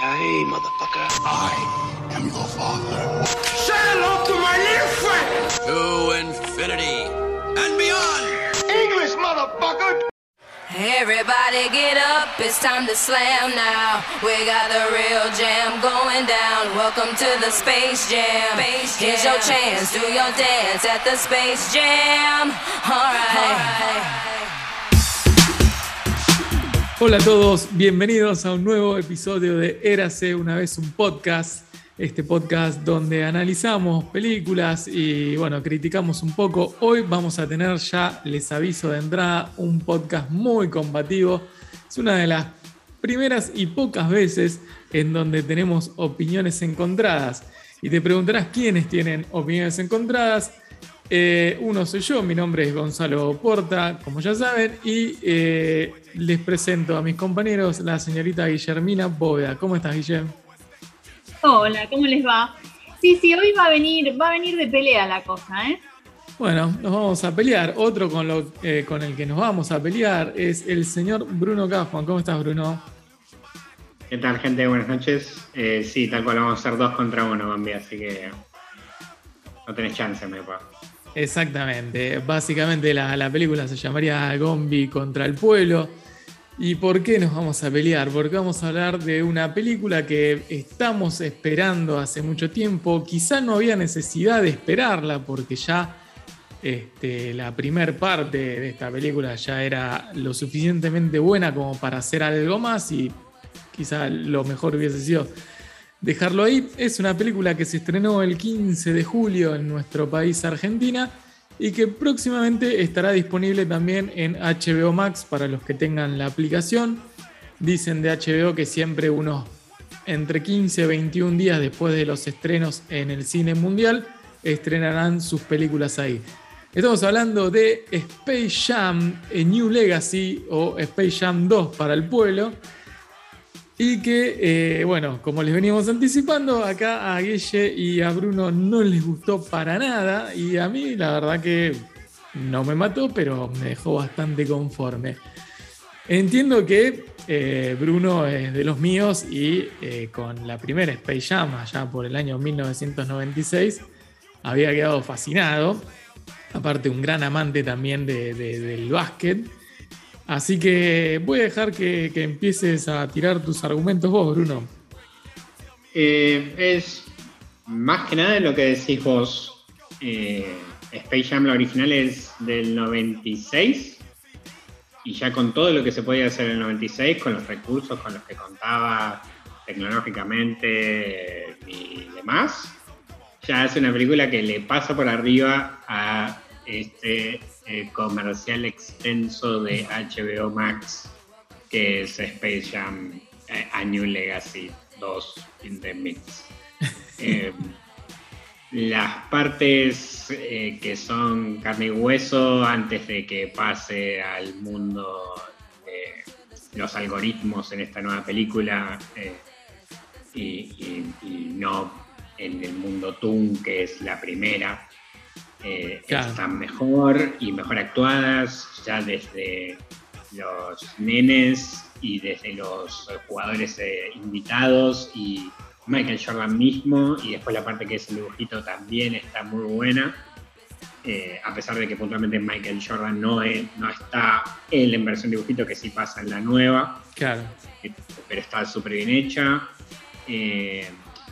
Yippee-ki-yay, motherfucker. I am your father. Say hello to my little friend. To infinity and beyond. English, motherfucker. Everybody get up, it's time to slam now. We got the real jam going down. Welcome to the Space Jam. Space Here's your chance, do your dance at the Space Jam. Alright. Hola a todos, bienvenidos a un nuevo episodio de Érase una vez un podcast. Este podcast donde analizamos películas y bueno, criticamos un poco. Hoy vamos a tener ya, les aviso de entrada, un podcast muy combativo. Es una de las primeras y pocas veces en donde tenemos opiniones encontradas. Y te preguntarás quiénes tienen opiniones encontradas. Eh, uno soy yo, mi nombre es Gonzalo Porta, como ya saben, y eh, les presento a mis compañeros, la señorita Guillermina Bóveda. ¿Cómo estás, Guillem? Hola, ¿cómo les va? Sí, sí, hoy va a venir, va a venir de pelea la cosa, ¿eh? Bueno, nos vamos a pelear. Otro con, lo, eh, con el que nos vamos a pelear es el señor Bruno Kaufman. ¿Cómo estás, Bruno? ¿Qué tal, gente? Buenas noches. Eh, sí, tal cual vamos a hacer dos contra uno, Bambi, así que no tenés chance, me parece. Exactamente. Básicamente la, la película se llamaría Gombi contra el pueblo. ¿Y por qué nos vamos a pelear? Porque vamos a hablar de una película que estamos esperando hace mucho tiempo. Quizá no había necesidad de esperarla porque ya este, la primer parte de esta película ya era lo suficientemente buena como para hacer algo más y quizá lo mejor hubiese sido dejarlo ahí. Es una película que se estrenó el 15 de julio en nuestro país, Argentina, y que próximamente estará disponible también en HBO Max para los que tengan la aplicación. Dicen de HBO que siempre unos entre 15 y 21 días después de los estrenos en el cine mundial estrenarán sus películas ahí. Estamos hablando de Space Jam A New Legacy o Space Jam 2 para el pueblo y que, eh, bueno, como les veníamos anticipando, acá a Guille y a Bruno no les gustó para nada. Y a mí, la verdad que no me mató, pero me dejó bastante conforme. Entiendo que eh, Bruno es de los míos y eh, con la primera Space Jam, allá por el año 1996, había quedado fascinado. Aparte, un gran amante también de, de, del básquet. Así que voy a dejar que, empieces a tirar tus argumentos vos, Bruno. Eh, es más que nada lo que decís vos. Eh, Space Jam, la original, es del 96. Y ya con todo lo que se podía hacer en el 96, con los recursos con los que contaba tecnológicamente y demás, ya hace una película que le pasa por arriba a este eh, comercial extenso de HBO Max, que es Space Jam eh, A New Legacy 2 in the Mix. eh, las partes eh, que son carne y hueso antes de que pase al mundo de los algoritmos en esta nueva película eh, y, y, y no en el mundo Toon, que es la primera. Eh, claro. están mejor y mejor actuadas ya desde los nenes y desde los jugadores eh, invitados y Michael Jordan mismo y después la parte que es el dibujito también está muy buena eh, a pesar de que puntualmente Michael Jordan no, es, no está él en versión dibujito que sí pasa en la nueva claro. pero está súper bien hecha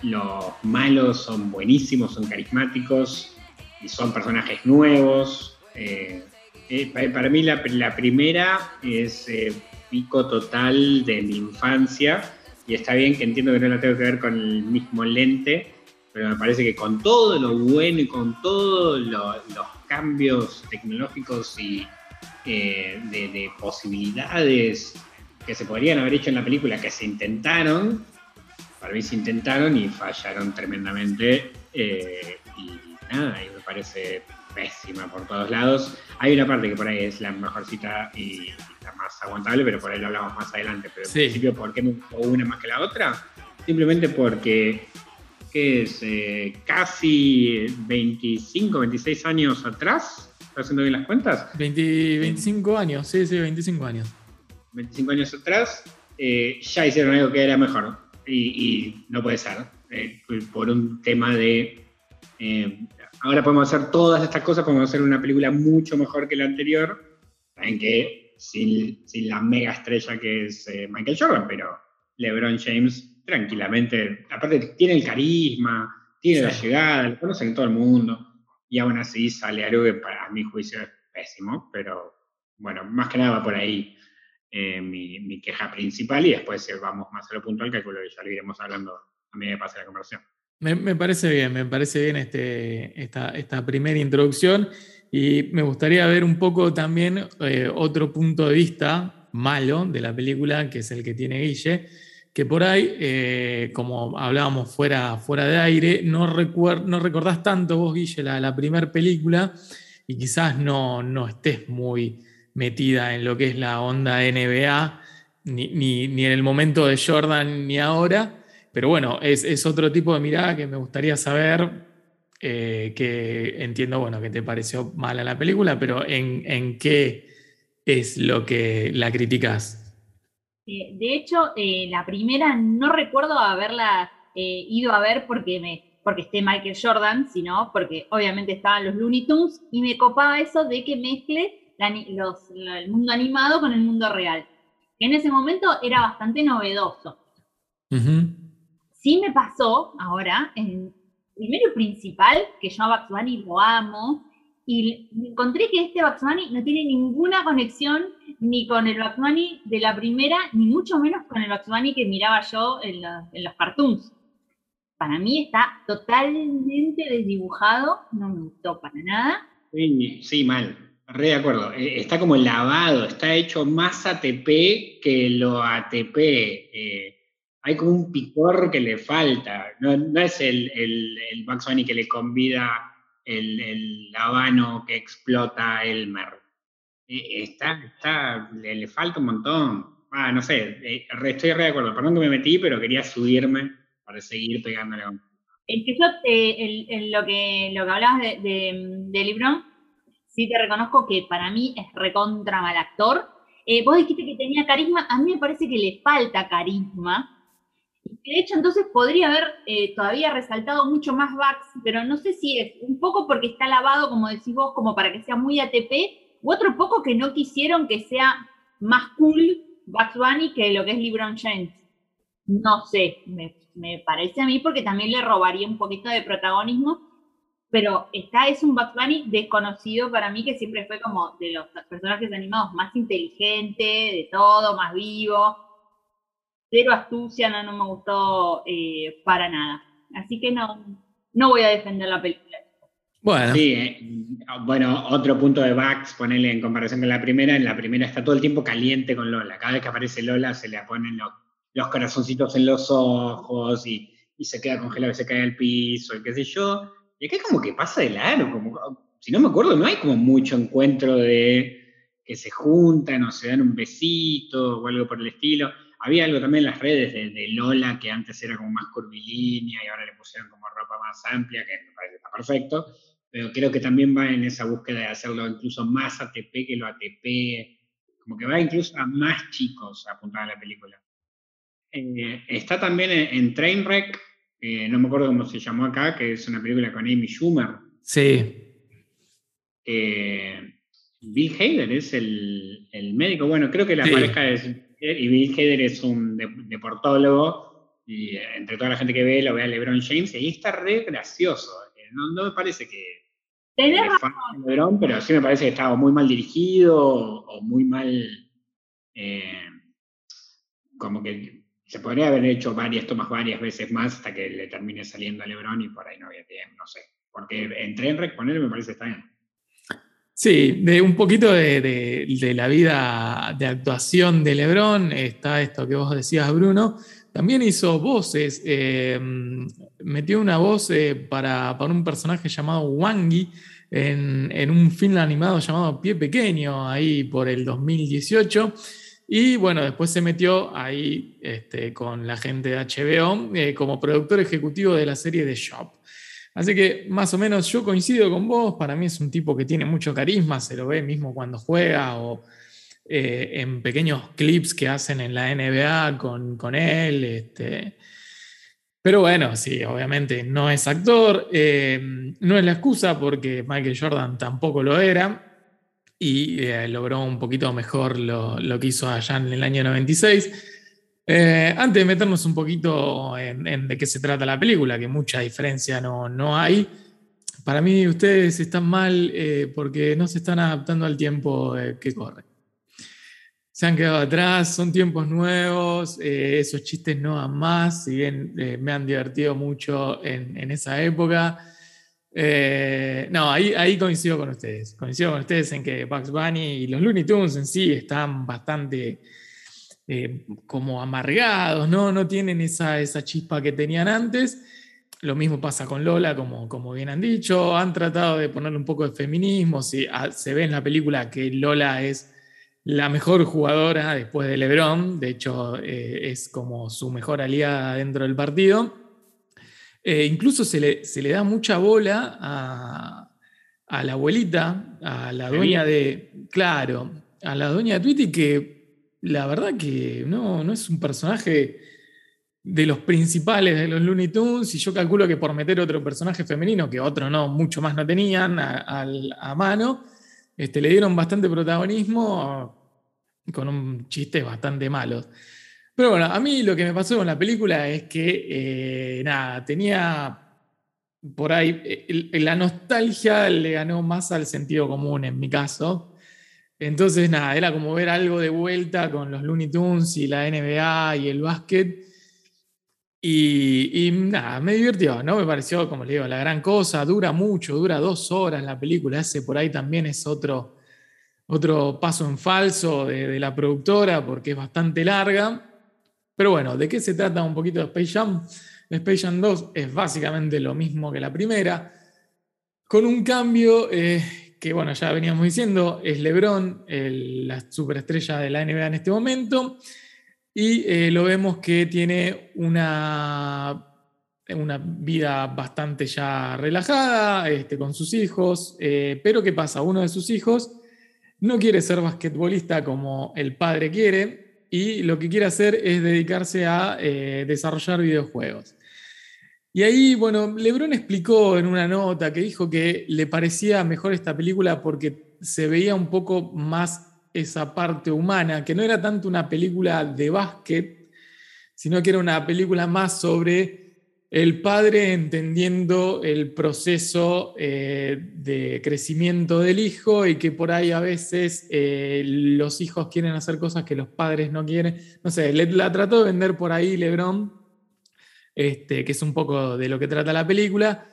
los malos son buenísimos son carismáticos son personajes nuevos. Eh, eh, para mí la, primera es eh, pico total de mi infancia y está bien que entiendo que no la tengo que ver con el mismo lente, pero me parece que con todo lo bueno y con todos lo, los cambios tecnológicos y de, posibilidades que se podrían haber hecho en la película, que se intentaron, para mí se intentaron y fallaron tremendamente. Y nada, y me parece pésima por todos lados. Hay una parte que por ahí es la mejorcita y la más aguantable, pero por ahí lo hablamos más adelante. Pero sí. en principio, ¿por qué me una más que la otra? Simplemente porque, ¿qué es? Eh, casi 25, 26 años atrás, ¿estás haciendo bien las cuentas? 20, 25 años, sí, sí, 25 años. 25 años atrás, eh, ya hicieron algo que era mejor. y, y no puede ser, eh, por un tema de... eh, ahora podemos hacer todas estas cosas, podemos hacer una película mucho mejor que la anterior, en que sin, sin la mega estrella que es eh, Michael Jordan, pero LeBron James tranquilamente, aparte tiene el carisma, tiene la llegada, lo conocen todo el mundo, y aún así sale algo que para mi juicio es pésimo, pero bueno, más que nada va por ahí eh, mi, mi queja principal y después eh, vamos más a lo puntual, calculo que ya lo iremos hablando a medida que pase la conversación. Me, parece bien, me parece bien este, esta, esta primera introducción y me gustaría ver un poco también eh, otro punto de vista malo de la película, que es el que tiene Guille, que por ahí, eh, como hablábamos fuera, fuera de aire, no, recuer- no recordás tanto vos, Guille, la, la primera película y quizás no, no estés muy metida en lo que es la onda NBA, ni, ni- ni en el momento de Jordan ni ahora. Pero bueno, es, es otro tipo de mirada que me gustaría saber, eh, que entiendo, bueno, que te pareció mala la película, pero en, en qué es lo que la criticas. Eh, de hecho, eh, la primera no recuerdo haberla ido a ver porque me porque esté Michael Jordan, sino porque obviamente estaban los Looney Tunes y me copaba eso de que mezcle la los- la- el mundo animado con el mundo real. Que en ese momento era bastante novedoso. Ujú. Sí me pasó ahora, en primero principal, que yo a Bugs lo amo, y encontré que este Bugs no tiene ninguna conexión ni con el Bugs de la primera, ni mucho menos con el Bugs que miraba yo en, en los cartoons. Para mí está totalmente desdibujado, no me gustó para nada. Sí, sí, mal. Re de acuerdo. Eh, Está como lavado, está hecho más ATP que lo ATP. eh, hay como un picor que le falta. No, es el, el, el que le convida el, el habano que explota Elmer. Eh, Está, está, le, le falta un montón. Ah, no sé, eh, estoy re de acuerdo. Perdón que me metí, pero quería subirme para seguir pegándole a El que yo, eh, lo, que, lo que hablabas de, de, de Lebron, sí te reconozco que para mí es recontra mal actor. Eh, vos dijiste que tenía carisma, a mí me parece que le falta carisma. De hecho, entonces podría haber eh, todavía resaltado mucho más Bugs, pero no sé si es un poco porque está lavado, como decís vos, como para que sea muy ATP, u otro poco que no quisieron que sea más cool Bugs Bunny que lo que es LeBron James. No sé, me, me parece a mí porque también le robaría un poquito de protagonismo, pero está es un Bugs Bunny desconocido para mí que siempre fue como de los personajes animados más inteligente, de todo, más vivo, cero astucia, no, no me gustó eh, para nada. Así que no, no voy a defender la película. Bueno, Sí, eh, bueno, otro punto de Bugs, ponerle en comparación con la primera, en la primera está todo el tiempo caliente con Lola. Cada vez que aparece Lola se le ponen los, los corazoncitos en los ojos y, y se queda congelado y se cae al piso y qué sé yo. Y acá como que pasa de largo, como, si no me acuerdo, no hay como mucho encuentro de que se juntan o se dan un besito o algo por el estilo. Había algo también en las redes de, de Lola que antes era como más curvilínea y ahora le pusieron como ropa más amplia, que me parece que está perfecto pero creo que también va en esa búsqueda de hacerlo incluso más ATP que lo ATP, como que va incluso a más chicos apuntada a la película. Eh, está también en, en Trainwreck, eh, no me acuerdo cómo se llamó acá, que es una película con Amy Schumer. sí. Eh, Bill Hader es el, el médico, bueno, creo que la Sí. pareja es, y Bill Hader es un de- deportólogo, y eh, entre toda la gente que ve lo ve a LeBron James, y ahí está re gracioso. Eh, No, no me parece que, Tenés a LeBron, pero sí me parece que estaba muy mal dirigido o, o muy mal. eh, como que se podría haber hecho varias tomas varias veces más hasta que le termine saliendo a LeBron y por ahí no había tiempo, no sé. Porque en Trainwreck ponerle me parece que está bien. Sí, de un poquito de, de- la vida de actuación de Lebron, está esto que vos decías, Bruno. También hizo voces, eh, metió una voz eh, para, para un personaje llamado Wangi en, en un film animado llamado Pie Pequeño, ahí por el 2018. Y bueno, después se metió ahí este, con la gente de HBO eh, como productor ejecutivo de la serie The Shop. Así que más o menos yo coincido con vos, para mí es un tipo que tiene mucho carisma, se lo ve mismo cuando juega o eh, en pequeños clips que hacen en la NBA con, con él. Este, Pero bueno, sí, obviamente no es actor, eh, no es la excusa porque Michael Jordan tampoco lo era y eh, logró un poquito mejor lo, lo, que hizo allá en el año 96. Eh, antes de meternos un poquito en, de qué se trata la película, que mucha diferencia no, no hay, para mí ustedes están mal eh, porque no se están adaptando al tiempo eh, que corre. Se han quedado atrás, son tiempos nuevos, esos chistes no van más, si bien me han divertido mucho en, en esa época. no, ahí, ahí coincido con ustedes. Coincido con ustedes en que Bugs Bunny y los Looney Tunes en sí están bastante como amargados, ¿no? No tienen esa, esa chispa que tenían antes. Lo mismo pasa con Lola, como, como bien han dicho. Han tratado de ponerle un poco de feminismo. Si, ah, se ve en la película que Lola es la mejor jugadora después de LeBron. De hecho, eh, es como su mejor aliada dentro del partido. Eh, incluso se le, se le, da mucha bola a, a, la abuelita, a la dueña de. Claro, a la dueña de Twitter, que la verdad que no, no es un personaje de los principales de los Looney Tunes, y yo calculo que por meter otro personaje femenino, que otro no, mucho más no tenían a, a, mano, este, le dieron bastante protagonismo con un chiste bastante malo. Pero bueno, a mí lo que me pasó con la película es que, eh, nada, tenía por ahí, la nostalgia le ganó más al sentido común en mi caso. Entonces, nada, era como ver algo de vuelta con los Looney Tunes y la NBA y el básquet y, nada, me divirtió, ¿no? Me pareció, como le digo, la gran cosa. Dura mucho, dura dos horas la película. Ese por ahí también es otro, otro paso en falso de, la productora porque es bastante larga. Pero bueno, ¿de qué se trata un poquito de Space Jam? Space Jam 2 es básicamente lo mismo que la primera, con un cambio eh, que, bueno, ya veníamos diciendo, es LeBron, la superestrella de la NBA en este momento y eh, lo vemos que tiene una, una vida bastante ya relajada este, con sus hijos, eh, pero ¿qué pasa? Uno de sus hijos no quiere ser basquetbolista como el padre quiere y lo que quiere hacer es dedicarse a eh, desarrollar videojuegos. Y ahí, bueno, Lebron explicó en una nota que dijo que le parecía mejor esta película porque se veía un poco más esa parte humana, que no era tanto una película de básquet, sino que era una película más sobre el padre entendiendo el proceso eh, de crecimiento del hijo y que por ahí a veces eh, los hijos quieren hacer cosas que los padres no quieren. No sé, la trató de vender por ahí Lebron, este, que es un poco de lo que trata la película.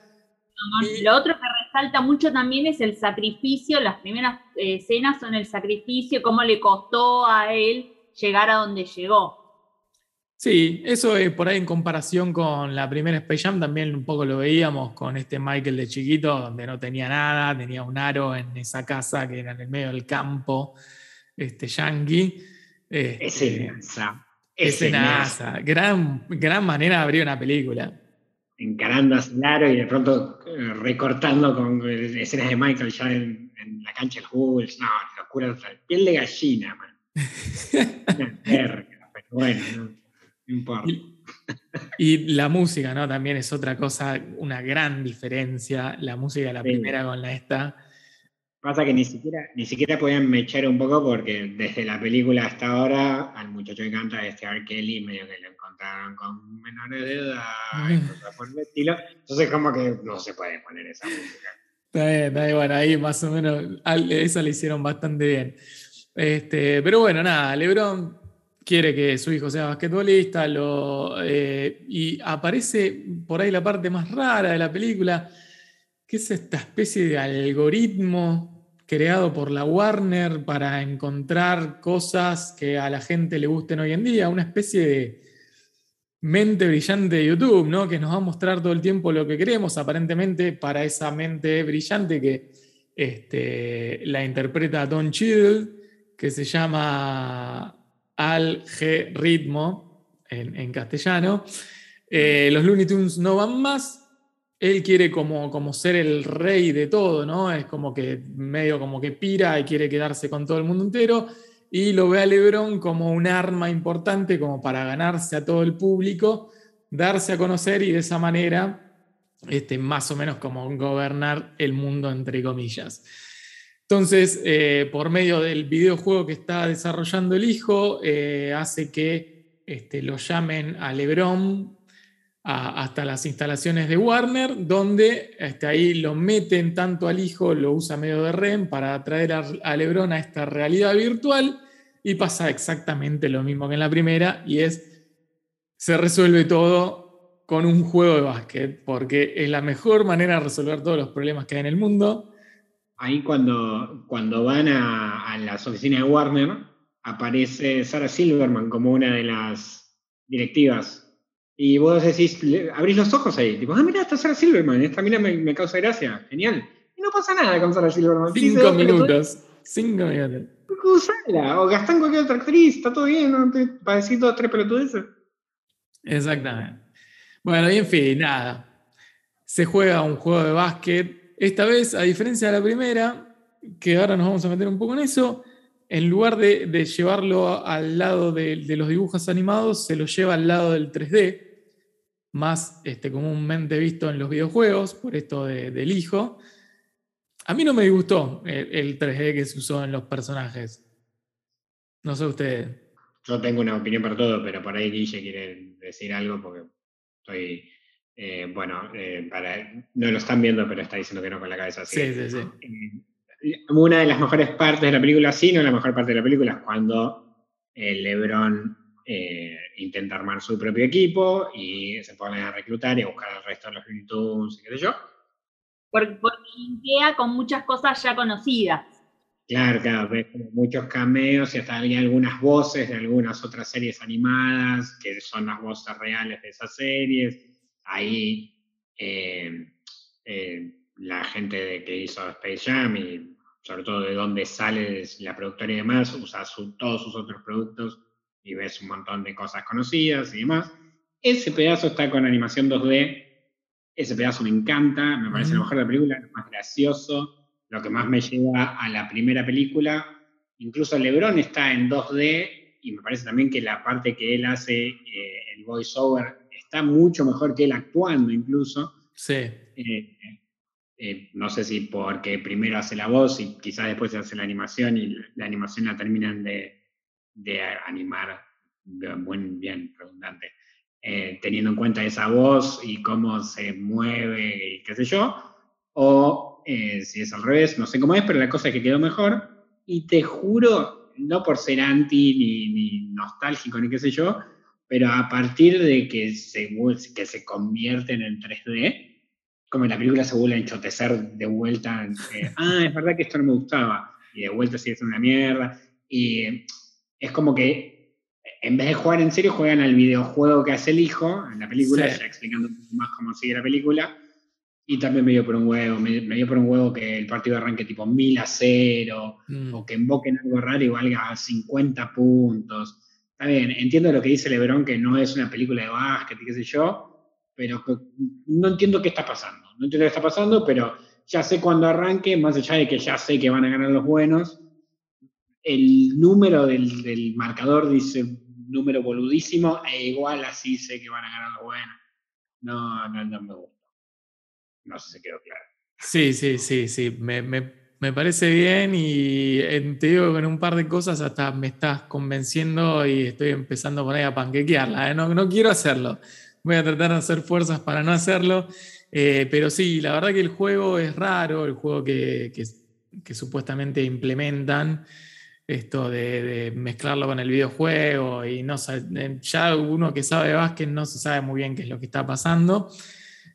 Lo otro que falta mucho también es el sacrificio, las primeras eh, escenas son el sacrificio, cómo le costó a él llegar a donde llegó. Sí, eso es por ahí en comparación con la primera Space Jam, también un poco lo veíamos con este Michael de chiquito, donde no tenía nada, tenía un aro en esa casa que era en el medio del campo, este yankee. Este, NASA. Ese NASA. Gran, gran manera de abrir una película encarando a Solaro y de pronto eh, recortando con escenas de Michael ya en, la cancha del Hulk. No, locura, piel de gallina, man. pero bueno, no, importa. Y, la música, ¿no? También es otra cosa, una gran diferencia. La música de la primera con la esta Pasa que ni siquiera, ni siquiera podían mechar un poco porque desde la película hasta ahora al muchacho que canta este R. Kelly medio que lo encontraron con menores de edad y cosas por el estilo. Entonces como que no se puede poner esa música. Está bien, está bien, bueno, ahí más o menos eso le hicieron bastante bien. Este, pero bueno, nada, Lebron quiere que su hijo sea basquetbolista lo, eh, y aparece por ahí la parte más rara de la película, que es esta especie de algoritmo creado por la Warner para encontrar cosas que a la gente le gusten hoy en día, una especie de mente brillante de YouTube, ¿no? que nos va a mostrar todo el tiempo lo que queremos, aparentemente para esa mente brillante que este, la interpreta Don Cheadle, que se llama Al G Ritmo en, castellano. Eh, los Looney Tunes no van más, él quiere como, como ser el rey de todo, ¿no? Es como que medio como que pira y quiere quedarse con todo el mundo entero y lo ve a Lebron como un arma importante como para ganarse a todo el público darse a conocer y de esa manera, este, más o menos como gobernar el mundo, entre comillas. Entonces, eh, por medio del videojuego que está desarrollando el hijo, eh, hace que este, lo llamen a Lebron hasta las instalaciones de Warner, donde este, ahí lo meten tanto al hijo, lo usa medio de REM para atraer a, Lebron a esta realidad virtual y pasa exactamente lo mismo que en la primera y es, se resuelve todo con un juego de básquet, porque es la mejor manera de resolver todos los problemas que hay en el mundo. Ahí cuando, cuando van a, a las oficinas de Warner, aparece Sarah Silverman como una de las directivas y vos decís, abrís los ojos ahí, tipo, ah, mira, está Sarah Silverman, esta mina me, me, causa gracia, genial. Y no pasa nada con Sarah Silverman. Cinco minutos, cinco minutos. Usala, o gastá en cualquier otra actriz, está todo bien, ¿no? Para decir dos tres pelotudeces. Exactamente. Bueno, y en fin, nada. Se juega un juego de básquet. Esta vez, a diferencia de la primera, que ahora nos vamos a meter un poco en eso, en lugar de, de llevarlo al lado de, de, los dibujos animados, se lo lleva al lado del 3D, más este, comúnmente visto en los videojuegos, por esto de, del hijo. A mí no me gustó el, el, 3D que se usó en los personajes. No sé ustedes. Yo tengo una opinión para todo, pero por ahí Guille quiere decir algo porque estoy. Eh, bueno, eh, para, no lo están viendo, pero está diciendo que no con la cabeza así. Sí, sí, sí. Eh, una de las mejores partes de la película, sí, no la mejor parte de la película, es cuando el LeBron eh, intenta armar su propio equipo y se pone a reclutar y a buscar al resto de los Looney Tunes y qué sé yo. Porque, porque linkea con muchas cosas ya conocidas. Claro, claro, ves muchos cameos y hasta hay algunas voces de algunas otras series animadas que son las voces reales de esas series. Ahí eh, eh, la gente de, que hizo Space Jam y sobre todo de dónde sale la productora y demás, usa su, todos sus otros productos y ves un montón de cosas conocidas y demás. Ese pedazo está con animación 2D, ese pedazo me encanta, me parece mm. lo mejor de la película, lo más gracioso, lo que más me lleva a la primera película. Incluso Lebron está en 2D y me parece también que la parte que él hace, eh, el voiceover, está mucho mejor que él actuando incluso. Sí. Eh, eh, no sé si porque primero hace la voz y quizás después se hace la animación y la animación la terminan de, de animar buen, bien redundante, eh, teniendo en cuenta esa voz y cómo se mueve y qué sé yo, o eh, si es al revés, no sé cómo es, pero la cosa es que quedó mejor. Y te juro, no por ser anti ni, ni nostálgico ni qué sé yo, pero a partir de que se, que se convierten en 3D, como la película se vuelve a enchotecer de vuelta, eh, ah, es verdad que esto no me gustaba, y de vuelta sigue siendo una mierda, y es como que en vez de jugar en serio, juegan al videojuego que hace el hijo en la película, sí. ya explicando un poco más cómo sigue la película. Y también me dio por un huevo, me, me dio por un huevo que el partido arranque tipo 1000 a 0, mm. o que invoquen algo raro y valga 50 puntos. Está bien, entiendo lo que dice Lebron, que no es una película de básquet y qué sé yo, pero no entiendo qué está pasando. No entiendo qué está pasando, pero ya sé cuándo arranque, más allá de que ya sé que van a ganar los buenos, el número del, del, marcador dice número boludísimo, e igual así sé que van a ganar los buenos. No, no, no me gusta. No sé si quedó claro. Sí, sí, sí, sí. Me, me, me parece bien y te digo que en un par de cosas hasta me estás convenciendo y estoy empezando por ahí a panquequearla. ¿eh? No, no quiero hacerlo. Voy a tratar de hacer fuerzas para no hacerlo. Eh, pero sí, la verdad que el juego es raro, el juego que, que, que supuestamente implementan esto de, de, mezclarlo con el videojuego y no ya uno que sabe básquet no se sabe muy bien qué es lo que está pasando.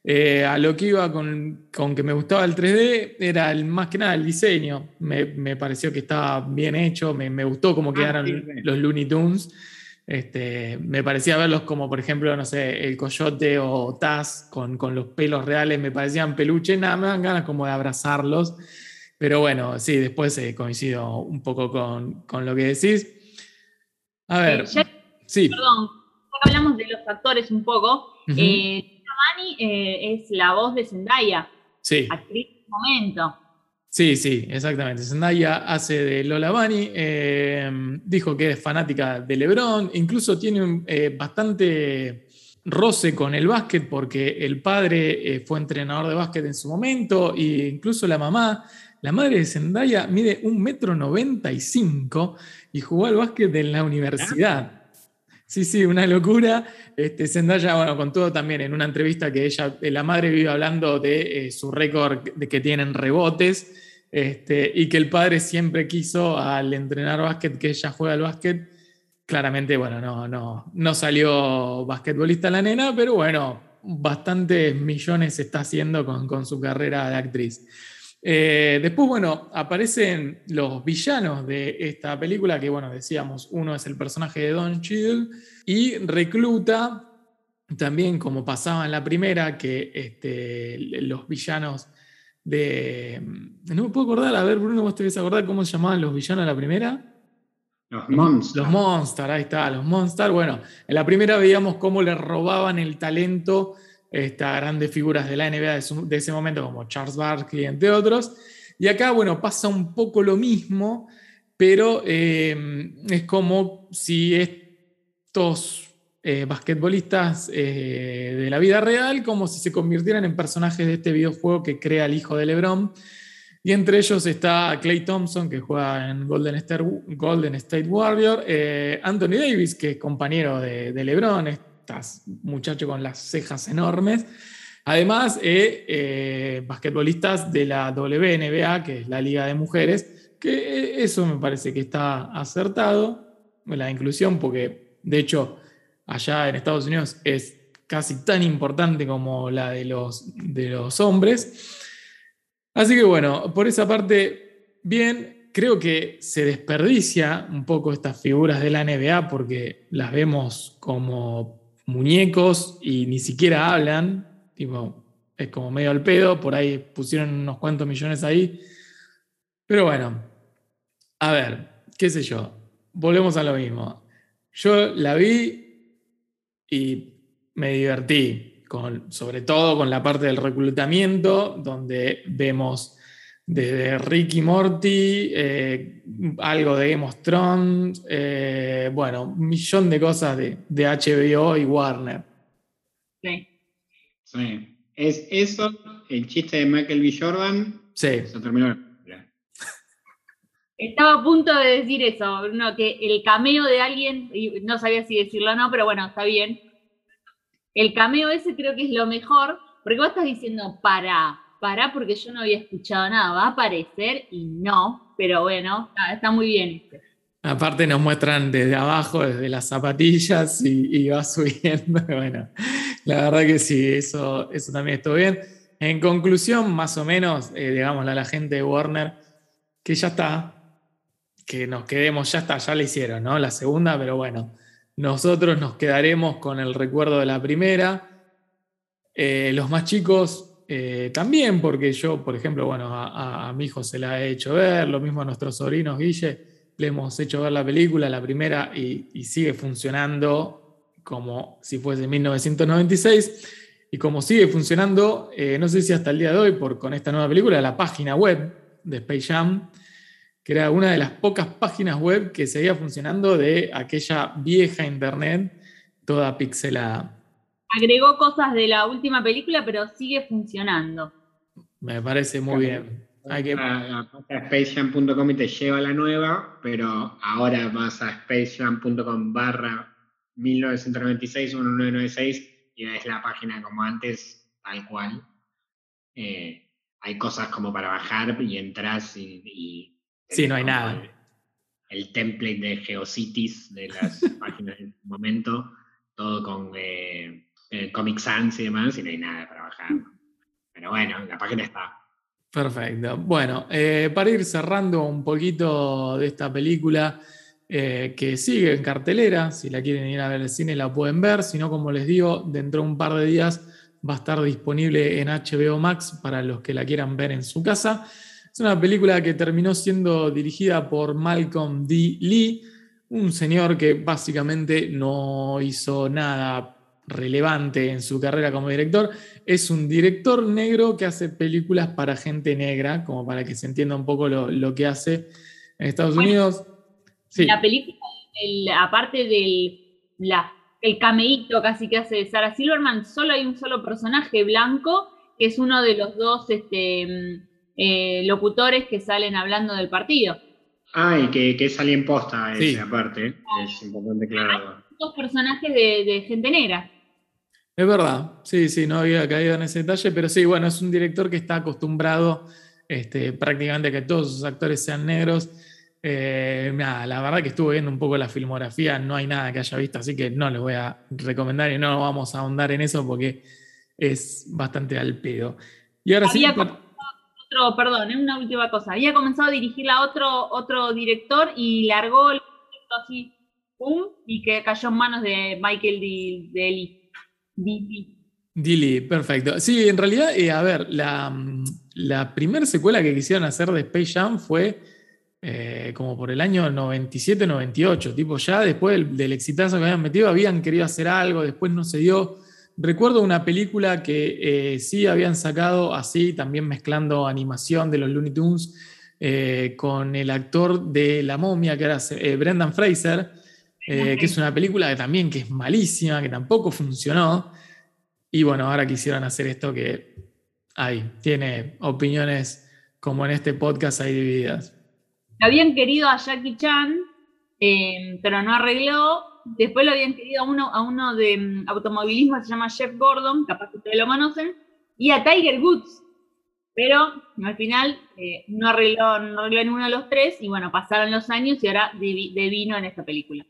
Eh, a lo que iba con, con, que me gustaba el 3D era el, más que nada el diseño. Me, me pareció que estaba bien hecho, me, me gustó cómo ah, quedaron sí. los Looney Tunes. Este, me parecía verlos como, por ejemplo, no sé, el Coyote o Taz con, con los pelos reales, me parecían peluche, nada, me dan ganas como de abrazarlos. Pero bueno, sí, después eh, coincido un poco con, con, lo que decís. A ver, ya, sí. Perdón, hablamos de los actores un poco. Uh -huh. eh, Mani eh, es la voz de Zendaya, sí. actriz de momento. Sí, sí, exactamente. Zendaya hace de Lola Bunny, eh, dijo que es fanática de LeBron, incluso tiene eh, bastante roce con el básquet porque el padre eh, fue entrenador de básquet en su momento e incluso la mamá, la madre de Zendaya mide un metro noventa y cinco y jugó al básquet en la universidad. Sí, sí, una locura. Este, Zendaya, bueno, con todo también en una entrevista que ella, eh, la madre vive hablando de eh, su récord de que tienen rebotes este, y que el padre siempre quiso al entrenar básquet que ella juega al básquet. Claramente, bueno, no, no, no salió basquetbolista la nena, pero bueno, bastantes millones está haciendo con, con su carrera de actriz. Eh, después, bueno, aparecen los villanos de esta película, que bueno, decíamos, uno es el personaje de Don Cheadle y recluta también, como pasaba en la primera, que este, los villanos de... No me puedo acordar, a ver, Bruno, vos te ves a acordar cómo se llamaban los villanos de la primera. Los Monsters. Los Monsters, ahí está, los Monsters. Bueno, en la primera veíamos cómo le robaban el talento estas grandes figuras de la NBA de, ese momento, como Charles Barkley, entre otros. Y acá, bueno, pasa un poco lo mismo, pero eh, es como si estos eh, basquetbolistas eh, de la vida real, como si se convirtieran en personajes de este videojuego que crea el hijo de LeBron. Y entre ellos está Clay Thompson, que juega en Golden State, Warrior, Anthony Davis, que es compañero de LeBron, muchacho con las cejas enormes. Además, eh, eh, basquetbolistas de la WNBA, que es la Liga de Mujeres, que eh, eso me parece que está acertado, la inclusión, porque de hecho allá en Estados Unidos es casi tan importante como la de los, de los hombres. Así que bueno, por esa parte, bien, creo que se desperdicia un poco estas figuras de la NBA porque las vemos como muñecos y ni siquiera hablan, tipo, es como medio al pedo, por ahí pusieron unos cuantos millones ahí. Pero bueno, a ver, qué sé yo, volvemos a lo mismo. Yo la vi y me divertí, con, sobre todo con la parte del reclutamiento, donde vemos desde Ricky Morty, eh, algo de Game of Thrones, eh, bueno, un millón de cosas de, HBO y Warner. Sí. sí. Es eso, el chiste de Michael B. Jordan. Sí. Se terminó. Estaba a punto de decir eso, que el cameo de alguien, y no sabía si decirlo o no, pero bueno, está bien. El cameo ese creo que es lo mejor, porque vos estás diciendo para para porque yo no había escuchado nada, va a aparecer y no, pero bueno, está, muy bien. Aparte nos muestran desde abajo, desde las zapatillas y, va subiendo. Bueno, la verdad que sí, eso, eso también estuvo bien. En conclusión, más o menos, eh, digámosle a la gente de Warner, que ya está, que nos quedemos, ya está, ya la hicieron, ¿no? La segunda, pero bueno, nosotros nos quedaremos con el recuerdo de la primera. Eh, los más chicos eh, también porque yo, por ejemplo, bueno, a, mi hijo se la he hecho ver, lo mismo a nuestros sobrinos, Guille, le hemos hecho ver la película, la primera, y, sigue funcionando como si fuese 1996. Y como sigue funcionando, eh, no sé si hasta el día de hoy, por, con esta nueva película, la página web de Space Jam, que era una de las pocas páginas web que seguía funcionando de aquella vieja internet toda pixelada agregó cosas de la última película, pero sigue funcionando. Me parece muy bien. Hay que... A, spacejam.com y te lleva la nueva, pero ahora vas a spacejam.com barra 1996-1996 y ves la página como antes, tal cual. Eh, hay cosas como para bajar y entras y... sí, no hay nada. El, template de Geocities de las páginas en este momento, todo con... Eh, eh, Comic Sans y demás, y no hay nada para bajar. Pero bueno, la página está. Perfecto. Bueno, eh, para ir cerrando un poquito de esta película eh, que sigue en cartelera, si la quieren ir a ver al cine la pueden ver, si no, como les digo, dentro de un par de días va a estar disponible en HBO Max para los que la quieran ver en su casa. Es una película que terminó siendo dirigida por Malcolm D. Lee, un señor que básicamente no hizo nada relevante en su carrera como director, es un director negro que hace películas para gente negra, como para que se entienda un poco lo, que hace en Estados Unidos. La película, aparte de la el cameíto casi que hace de Sarah Silverman, solo hay un solo personaje blanco, que es uno de los dos este, mm, eh, locutores que salen hablando del partido. Ah, y que, que es alguien posta Sí. ese, aparte. Es importante aclararlo. Dos personajes de, de gente negra. Es verdad, sí, sí, no había caído en ese detalle, pero sí, bueno, es un director que está acostumbrado este, prácticamente a que todos sus actores sean negros. Eh, nada, la verdad que estuve viendo un poco la filmografía, no hay nada que haya visto, así que no les voy a recomendar y no vamos a ahondar en eso porque es bastante al pedo. Y ahora sí, Había por- Otro, perdón, eh, una última cosa. Había comenzado a dirigirla a otro, otro director y largó el proyecto así, pum, y que cayó en manos de Michael Di- Deli. Di- Dili, perfecto. Sí, en realidad, eh, a ver, la, primera secuela que quisieron hacer de Space Jam fue eh, como por el año 97-98, tipo ya después del, exitazo que habían metido, habían querido hacer algo, después no se dio. Recuerdo una película que eh, sí habían sacado así, también mezclando animación de los Looney Tunes con el actor de La momia, que era Brendan Fraser, eh, que es una película que también que es malísima, que tampoco funcionó. Y bueno, ahora quisieron hacer esto que hay, tiene opiniones como en este podcast hay divididas. Habían querido a Jackie Chan, eh, pero no arregló. Después lo habían querido a uno, a uno de mm, automovilismo que se llama Jeff Gordon, capaz que ustedes lo conocen, y a Tiger Woods. Pero al final eh, no, arregló, no arregló ninguno de los tres, y bueno, pasaron los años y ahora devi- devino en esta película.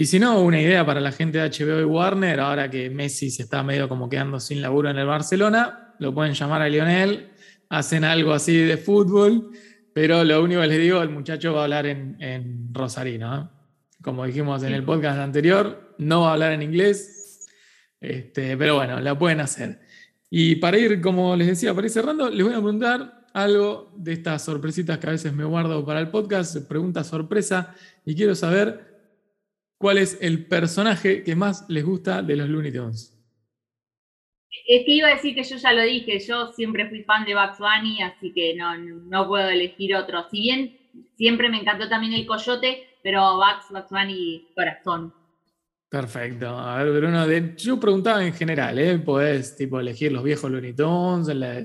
Y si no, una idea para la gente de HBO y Warner, ahora que Messi se está medio como quedando sin laburo en el Barcelona, lo pueden llamar a Lionel, hacen algo así de fútbol, pero lo único que les digo, el muchacho va a hablar en, en rosarino. ¿eh? Como dijimos en el podcast anterior, no va a hablar en inglés, este, pero bueno, la pueden hacer. Y para ir, como les decía, para ir cerrando, les voy a preguntar algo de estas sorpresitas que a veces me guardo para el podcast, pregunta sorpresa, y quiero saber cuál es el personaje que más les gusta de los Looney Tunes. Es que iba a decir que yo ya lo dije, yo siempre fui fan de Bugs Bunny, así que no, no puedo elegir otro. Si bien siempre me encantó también el coyote, pero Bugs, Bugs Bunny, corazón. Perfecto. A ver, Bruno, de- yo preguntaba en general, ¿eh? Podés tipo, elegir los viejos Looney Tunes, la-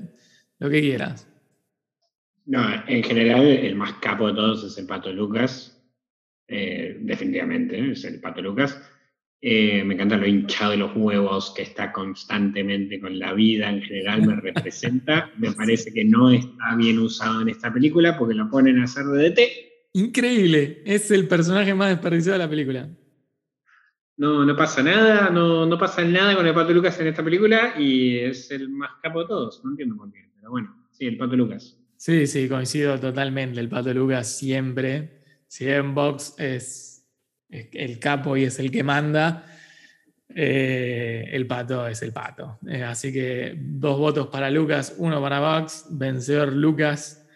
lo que quieras. No, en general el más capo de todos es el Pato Lucas. Eh, definitivamente, ¿eh? es el Pato Lucas. Eh, me encanta lo hinchado de los huevos que está constantemente con la vida en general, me representa. Me parece que no está bien usado en esta película porque lo ponen a hacer de DT. Increíble. Es el personaje más desperdiciado de la película. No, no pasa nada, no, no pasa nada con el Pato Lucas en esta película y es el más capo de todos. No entiendo por qué, pero bueno, sí, el Pato Lucas. Sí, sí, coincido totalmente. El Pato Lucas siempre, si en Box es, el capo y es el que manda, eh, el Pato es el Pato. Eh, así que dos votos para Lucas, uno para Box, vencedor Lucas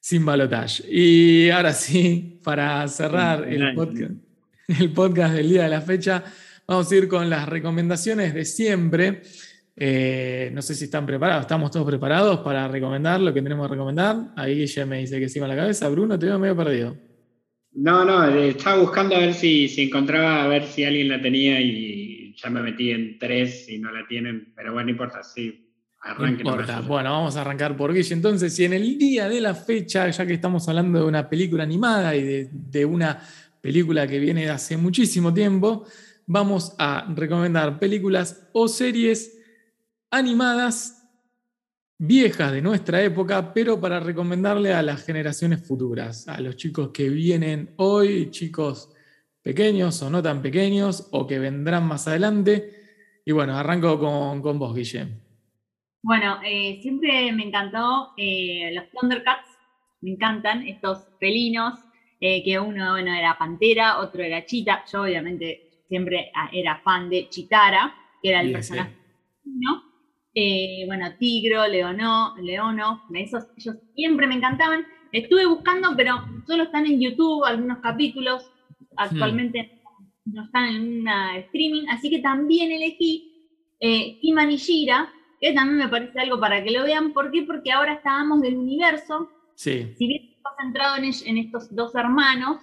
sin balotaje. Y ahora sí, para cerrar el Ay. podcast, el podcast del día de la fecha, vamos a ir con las recomendaciones de siempre. Eh, no sé si están preparados, estamos todos preparados para recomendar lo que tenemos que recomendar. Ahí Guille me dice que sí con la cabeza. Bruno, te veo medio perdido. No, no, estaba buscando a ver si, si encontraba, a ver si alguien la tenía y ya me metí en tres y no la tienen, pero bueno, no importa, sí, No importa. Bueno, vamos a arrancar por Guille. Entonces, si en el día de la fecha, ya que estamos hablando de una película animada y de, de una película que viene de hace muchísimo tiempo, vamos a recomendar películas o series animadas viejas de nuestra época, pero para recomendarle a las generaciones futuras, a los chicos que vienen hoy, chicos pequeños o no tan pequeños, o que vendrán más adelante. Y bueno, arranco con, con vos, Guille. Bueno, eh, siempre me encantó eh, los Thundercats, me encantan estos felinos, eh, que uno bueno, era Pantera, otro era Chita. Yo obviamente siempre ah, era fan de Chitara, que era el Sí, personaje ¿no? Eh, bueno, Tigro, Leono, Leono, esos ellos siempre me encantaban. Estuve buscando, pero solo están en YouTube algunos capítulos. Actualmente no están en una streaming, así que también elegí eh, Iman y Shira, que también me parece algo para que lo vean. ¿Por qué? Porque ahora estábamos del universo, Sí, si bien está centrado en, en estos dos hermanos,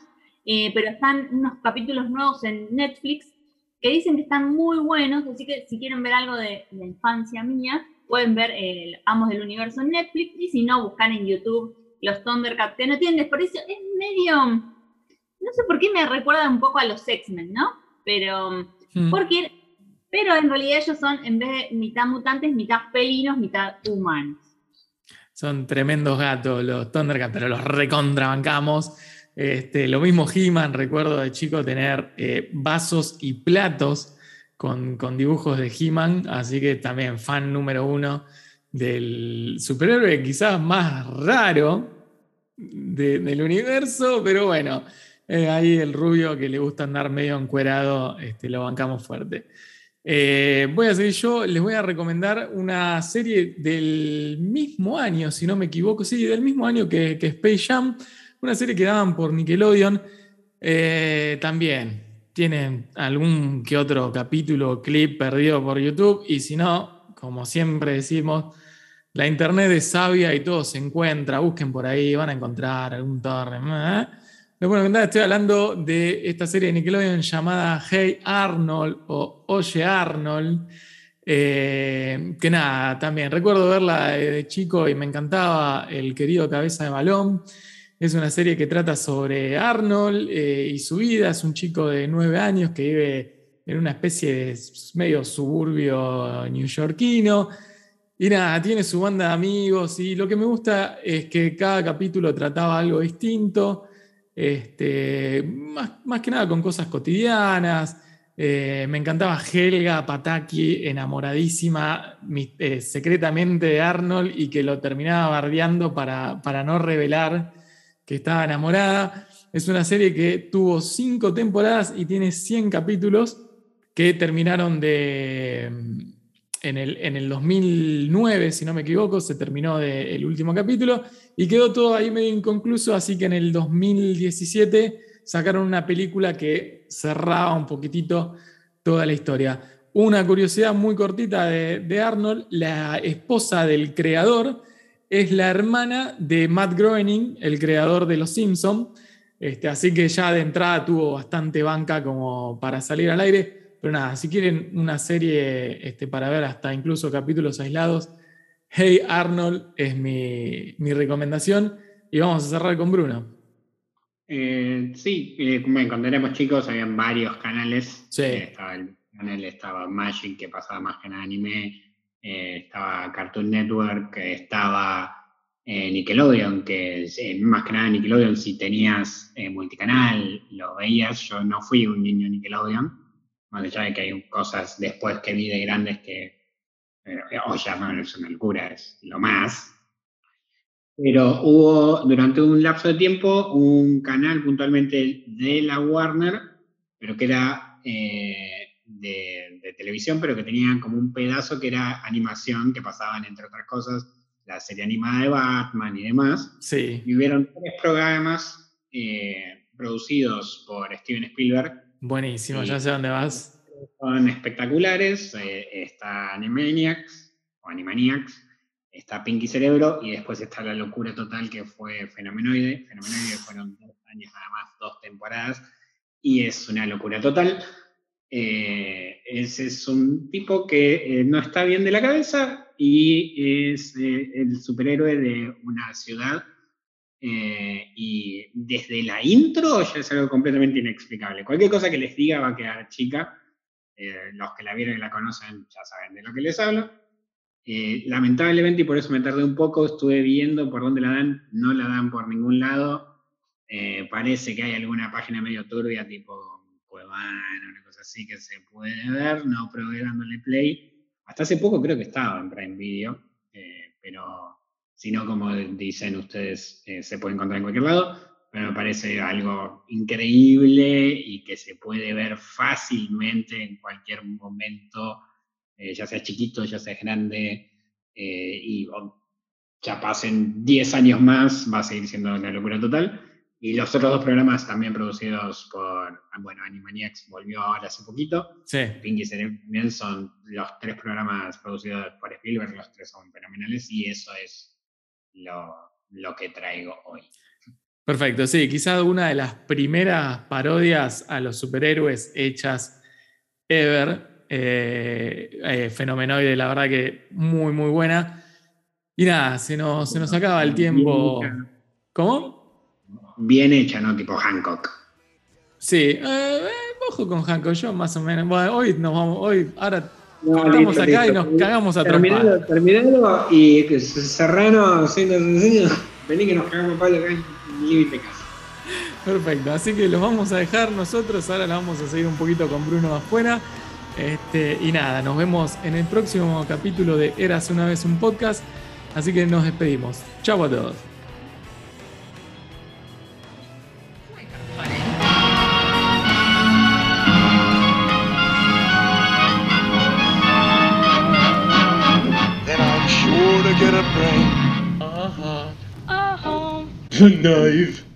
eh, pero están unos capítulos nuevos en Netflix que dicen que están muy buenos, así que si quieren ver algo de la infancia mía, pueden ver el Amos del Universo en Netflix y si no, buscan en YouTube los Thundercats, que no tienen desperdicio, es medio, no sé por qué me recuerda un poco a los X-Men, ¿no? Pero, Mm. porque, pero en realidad ellos son, en vez de mitad mutantes, mitad felinos, mitad humanos. Son tremendos gatos los Thundercats, pero los recontrabancamos. Este, lo mismo He-Man, recuerdo de chico tener eh, vasos y platos con, con dibujos de He-Man, así que también fan número uno del superhéroe quizás más raro de- del universo, pero bueno, eh, ahí el rubio que le gusta andar medio encuerado, este, lo bancamos fuerte. Eh, voy a seguir yo, les voy a recomendar una serie del mismo año, si no me equivoco, sí, del mismo año que, que Space Jam, una serie que daban por Nickelodeon. Eh, también tienen algún que otro capítulo o clip perdido por YouTube, y si no, como siempre decimos, la internet es sabia y todo se encuentra, busquen por ahí, van a encontrar algún torre. ¿eh? Les puedo contar, estoy hablando de esta serie de Nickelodeon llamada Hey Arnold o Oye Arnold. eh, que nada, también recuerdo verla de, de chico y me encantaba El querido cabeza de balón. Es una serie que trata sobre Arnold eh, y su vida. Es un chico de nueve años que vive en una especie de medio suburbio neoyorquino. Y nada, tiene su banda de amigos y lo que me gusta es que cada capítulo trataba algo distinto, este, más, que nada con cosas cotidianas. Eh, me encantaba Helga Pataki, enamoradísima eh, secretamente de Arnold y que lo terminaba bardeando para, para no revelar que estaba enamorada. Es una serie que tuvo cinco temporadas y tiene 100 capítulos que terminaron de... En el, en el 2009, si no me equivoco, se terminó el último capítulo y quedó todo ahí medio inconcluso, así que en el 2017 sacaron una película que cerraba un poquitito toda la historia. Una curiosidad muy cortita de, de Arnold, la esposa del creador es la hermana de Matt Groening, el creador de Los Simpson. Este, así que ya de entrada tuvo bastante banca como para salir al aire. Pero nada, si quieren una serie este, para ver hasta incluso capítulos aislados, Hey Arnold es mi, mi recomendación. Y vamos a cerrar con Bruno. Eh, sí, eh, bueno, cuando éramos chicos habían varios canales. Sí. Estaba el canal, estaba Magic, que pasaba más que nada anime, eh, estaba Cartoon Network, estaba eh, Nickelodeon, que eh, más que nada Nickelodeon, si tenías multicanal, lo veías. Yo no fui un niño Nickelodeon, más allá de que hay cosas después que vi de grandes que, ya no es una locura, es lo más. Pero hubo durante un lapso de tiempo un canal puntualmente de la Warner, pero que era de, de televisión, pero que tenía como un pedazo que era animación, que pasaban, entre otras cosas, la serie animada de Batman y demás. Sí, Y hubieron tres programas eh, producidos por Steven Spielberg, buenísimo, ya sé dónde vas. son espectaculares. eh, está Animaniacs o Animaniacs, está Pinky Cerebro y después está La Locura Total que fue Fenomenoide. Fenomenoide fueron dos años nada más, dos temporadas y es una locura total. Eh, ese es un tipo que eh, no está bien de la cabeza y es eh, el superhéroe de una ciudad. y desde la intro ya es algo completamente inexplicable. Cualquier cosa que les diga va a quedar chica. Los que la vieron y la conocen ya saben de lo que les hablo. Lamentablemente, y por eso me tardé un poco, estuve viendo por dónde la dan, no la dan por ningún lado. Parece que hay alguna página medio turbia, tipo Una cosa así, que se puede ver. No probé dándole play. Hasta hace poco creo que estaba en Prime Video, eh, pero si no, como dicen ustedes, eh, se puede encontrar en cualquier lado. Pero me parece algo increíble y que se puede ver fácilmente en cualquier momento eh, ya sea chiquito, ya sea grande, eh, y o ya pasen 10 años más, va a seguir siendo una locura total. Y los otros dos programas también producidos por, bueno, Animaniacs volvió ahora hace poquito, Sí, Pinky también son los tres programas producidos por Spielberg, los tres son fenomenales, y eso es lo, lo que traigo hoy. perfecto. Sí, quizás una de las primeras parodias a los superhéroes hechas ever. Eh, eh, fenomenoide, la verdad que muy, muy buena. Y nada, se nos, se nos acaba el tiempo. ¿Cómo? Bien hecha, ¿no? Tipo Hancock. Sí, eh, eh, ojo con Hanko, yo más o menos. Bueno, hoy nos vamos, hoy, ahora No, listo, acá y nos cagamos a trompar. terminalo y Serrano, siendo sencillo, vení que nos cagamos a palo acá living de casa. Perfecto, así que los vamos a dejar nosotros. Ahora la vamos a seguir un poquito con Bruno afuera. Este, y nada, nos vemos en el próximo capítulo de Eras una vez un podcast. Así que nos despedimos. Chau a todos. A knife.